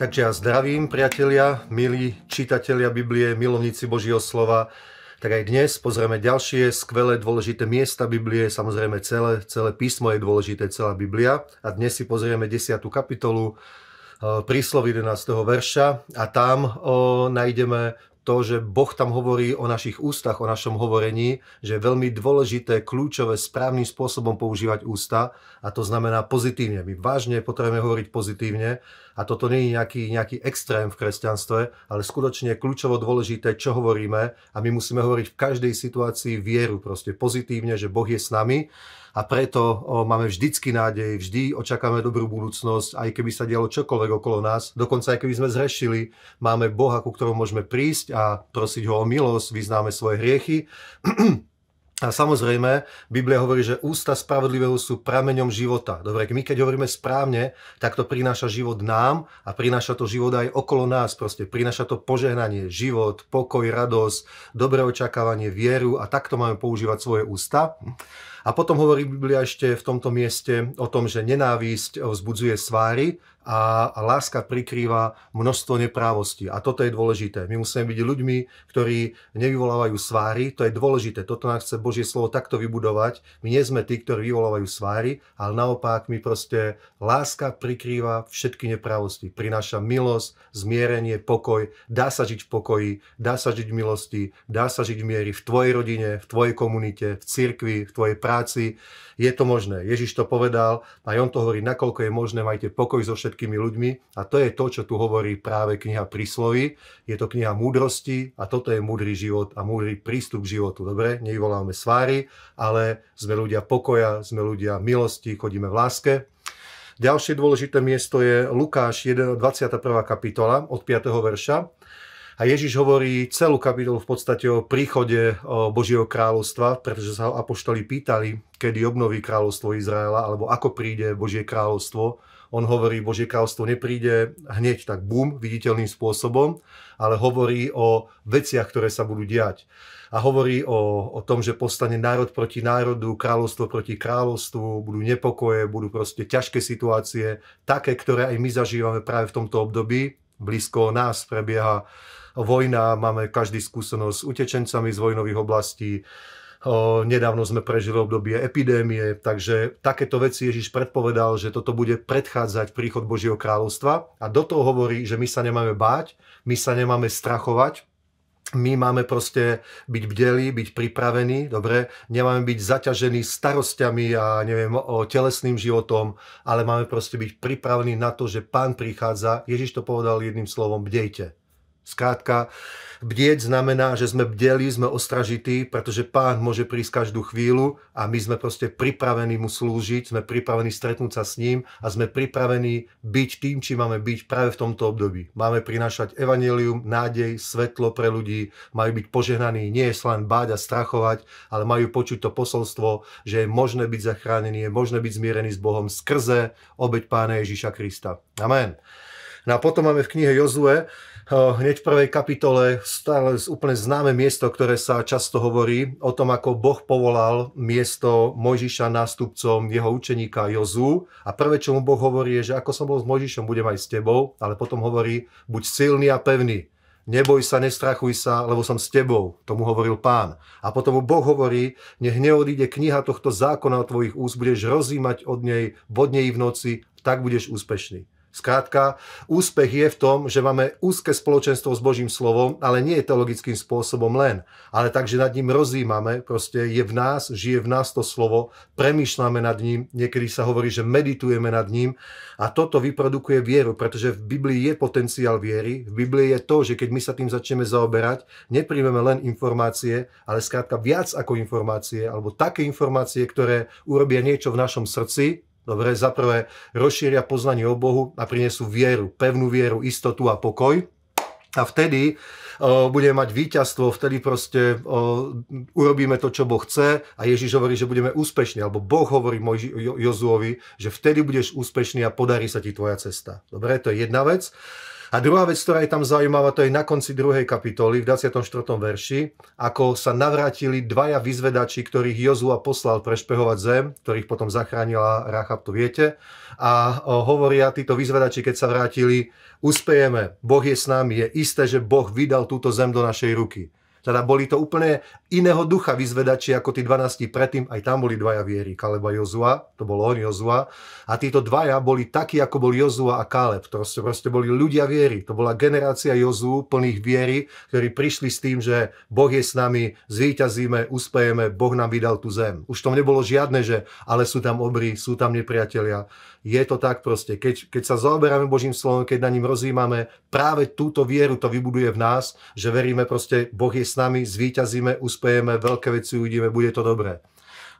Takže ja zdravím, priatelia, milí čitatelia Biblie, milovníci Božieho slova. Tak aj dnes pozrieme ďalšie skvelé, dôležité miesta Biblie. Samozrejme, celé, celé písmo je dôležité, celá Biblia. A dnes si pozrieme 10. kapitolu, e, príslov 11. verša a tam o, nájdeme to, že Boh tam hovorí o našich ústach, o našom hovorení, že je veľmi dôležité, kľúčové, správnym spôsobom používať ústa a to znamená pozitívne. My vážne potrebujeme hovoriť pozitívne a toto nie je nejaký, nejaký extrém v kresťanstve, ale skutočne je kľúčovo dôležité, čo hovoríme a my musíme hovoriť v každej situácii vieru, proste pozitívne, že Boh je s nami a preto máme vždycky nádej, vždy očakáme dobrú budúcnosť, aj keby sa dialo čokoľvek okolo nás, dokonca aj keby sme zrešili, máme Boha, ku ktorom môžeme prísť a prosiť ho o milosť, vyznáme svoje hriechy. A samozrejme, Biblia hovorí, že ústa spravodlivého sú prameňom života. Dobre, my keď hovoríme správne, tak to prináša život nám a prináša to život aj okolo nás. Proste prináša to požehnanie, život, pokoj, radosť, dobré očakávanie, vieru a takto máme používať svoje ústa. A potom hovorí Biblia ešte v tomto mieste o tom, že nenávisť vzbudzuje sváry a, láska prikrýva množstvo neprávostí. A toto je dôležité. My musíme byť ľuďmi, ktorí nevyvolávajú sváry. To je dôležité. Toto nám chce Božie slovo takto vybudovať. My nie sme tí, ktorí vyvolávajú sváry, ale naopak my proste láska prikrýva všetky neprávosti. Prináša milosť, zmierenie, pokoj. Dá sa žiť v pokoji, dá sa žiť v milosti, dá sa žiť v miery v tvojej rodine, v tvojej komunite, v cirkvi, v tvojej práci. Je to možné. Ježiš to povedal, aj on to hovorí, nakoľko je možné, majte pokoj so všetkými ľuďmi. A to je to, čo tu hovorí práve kniha Príslovy. Je to kniha múdrosti a toto je múdry život a múdry prístup k životu. Dobre, nevyvoláme sváry, ale sme ľudia pokoja, sme ľudia milosti, chodíme v láske. Ďalšie dôležité miesto je Lukáš 21. kapitola od 5. verša. A Ježiš hovorí celú kapitolu v podstate o príchode Božieho kráľovstva, pretože sa ho apoštoli pýtali, kedy obnoví kráľovstvo Izraela, alebo ako príde Božie kráľovstvo. On hovorí, Božie kráľovstvo nepríde hneď tak bum, viditeľným spôsobom, ale hovorí o veciach, ktoré sa budú diať. A hovorí o, o tom, že postane národ proti národu, kráľovstvo proti kráľovstvu, budú nepokoje, budú proste ťažké situácie, také, ktoré aj my zažívame práve v tomto období. Blízko nás prebieha vojna, máme každý skúsenosť s utečencami z vojnových oblastí, nedávno sme prežili obdobie epidémie, takže takéto veci Ježiš predpovedal, že toto bude predchádzať príchod Božieho kráľovstva. A do toho hovorí, že my sa nemáme báť, my sa nemáme strachovať, my máme proste byť bdelí, byť pripravení, dobre, nemáme byť zaťažení starostiami a neviem, o telesným životom, ale máme proste byť pripravení na to, že pán prichádza. Ježiš to povedal jedným slovom, bdejte. Skrátka, bdieť znamená, že sme bdeli, sme ostražití, pretože pán môže prísť každú chvíľu a my sme proste pripravení mu slúžiť, sme pripravení stretnúť sa s ním a sme pripravení byť tým, či máme byť práve v tomto období. Máme prinášať evanelium, nádej, svetlo pre ľudí, majú byť požehnaní, nie je len báť a strachovať, ale majú počuť to posolstvo, že je možné byť zachránený, je možné byť zmierený s Bohom skrze obeď pána Ježíša Krista. Amen. No a potom máme v knihe Jozue, hneď v prvej kapitole stále úplne známe miesto, ktoré sa často hovorí o tom, ako Boh povolal miesto Mojžiša nástupcom jeho učeníka Jozu. A prvé, čo mu Boh hovorí, je, že ako som bol s Mojžišom, budem aj s tebou, ale potom hovorí, buď silný a pevný. Neboj sa, nestrachuj sa, lebo som s tebou. Tomu hovoril pán. A potom mu Boh hovorí, nech neodíde kniha tohto zákona od tvojich úst, budeš rozímať od nej vodne i v noci, tak budeš úspešný. Skrátka, úspech je v tom, že máme úzke spoločenstvo s Božím slovom, ale nie je to logickým spôsobom len, ale takže nad ním rozímame, proste je v nás, žije v nás to slovo, premýšľame nad ním, niekedy sa hovorí, že meditujeme nad ním a toto vyprodukuje vieru, pretože v Biblii je potenciál viery, v Biblii je to, že keď my sa tým začneme zaoberať, nepríjmeme len informácie, ale skrátka viac ako informácie, alebo také informácie, ktoré urobia niečo v našom srdci, Dobre, za prvé rozšíria poznanie o Bohu a prinesú vieru, pevnú vieru, istotu a pokoj. A vtedy uh, budeme mať víťazstvo, vtedy proste uh, urobíme to, čo Boh chce a Ježiš hovorí, že budeme úspešní, alebo Boh hovorí môj Jozuovi, že vtedy budeš úspešný a podarí sa ti tvoja cesta. Dobre, to je jedna vec. A druhá vec, ktorá je tam zaujímavá, to je na konci druhej kapitoly, v 24. verši, ako sa navrátili dvaja vyzvedači, ktorých Jozua poslal prešpehovať zem, ktorých potom zachránila Rachab, to viete. A hovoria títo vyzvedači, keď sa vrátili, uspejeme, Boh je s nami, je isté, že Boh vydal túto zem do našej ruky. Teda boli to úplne iného ducha vyzvedači ako tí 12 predtým, aj tam boli dvaja viery, Kaleb a Jozua, to bol on Jozua, a títo dvaja boli takí, ako bol Jozua a Kaleb, to proste, proste boli ľudia viery, to bola generácia Jozu plných viery, ktorí prišli s tým, že Boh je s nami, zvíťazíme, uspejeme, Boh nám vydal tú zem. Už tom nebolo žiadne, že ale sú tam obry, sú tam nepriatelia. Je to tak proste. Keď, keď sa zaoberáme Božím slovom, keď na ním rozvímame, práve túto vieru to vybuduje v nás, že veríme proste, Boh je s nami, zvíťazíme, uspejeme, veľké veci uvidíme, bude to dobré.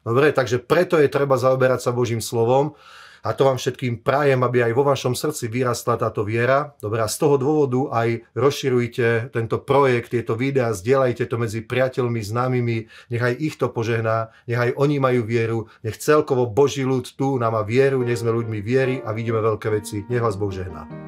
Dobre, takže preto je treba zaoberať sa Božím slovom a to vám všetkým prajem, aby aj vo vašom srdci vyrastla táto viera. Dobre, a z toho dôvodu aj rozširujte tento projekt, tieto videá, zdieľajte to medzi priateľmi, známymi, nech aj ich to požehná, nech aj oni majú vieru, nech celkovo Boží ľud tu nám má vieru, nech sme ľuďmi viery a vidíme veľké veci. Nech vás Boh žehná.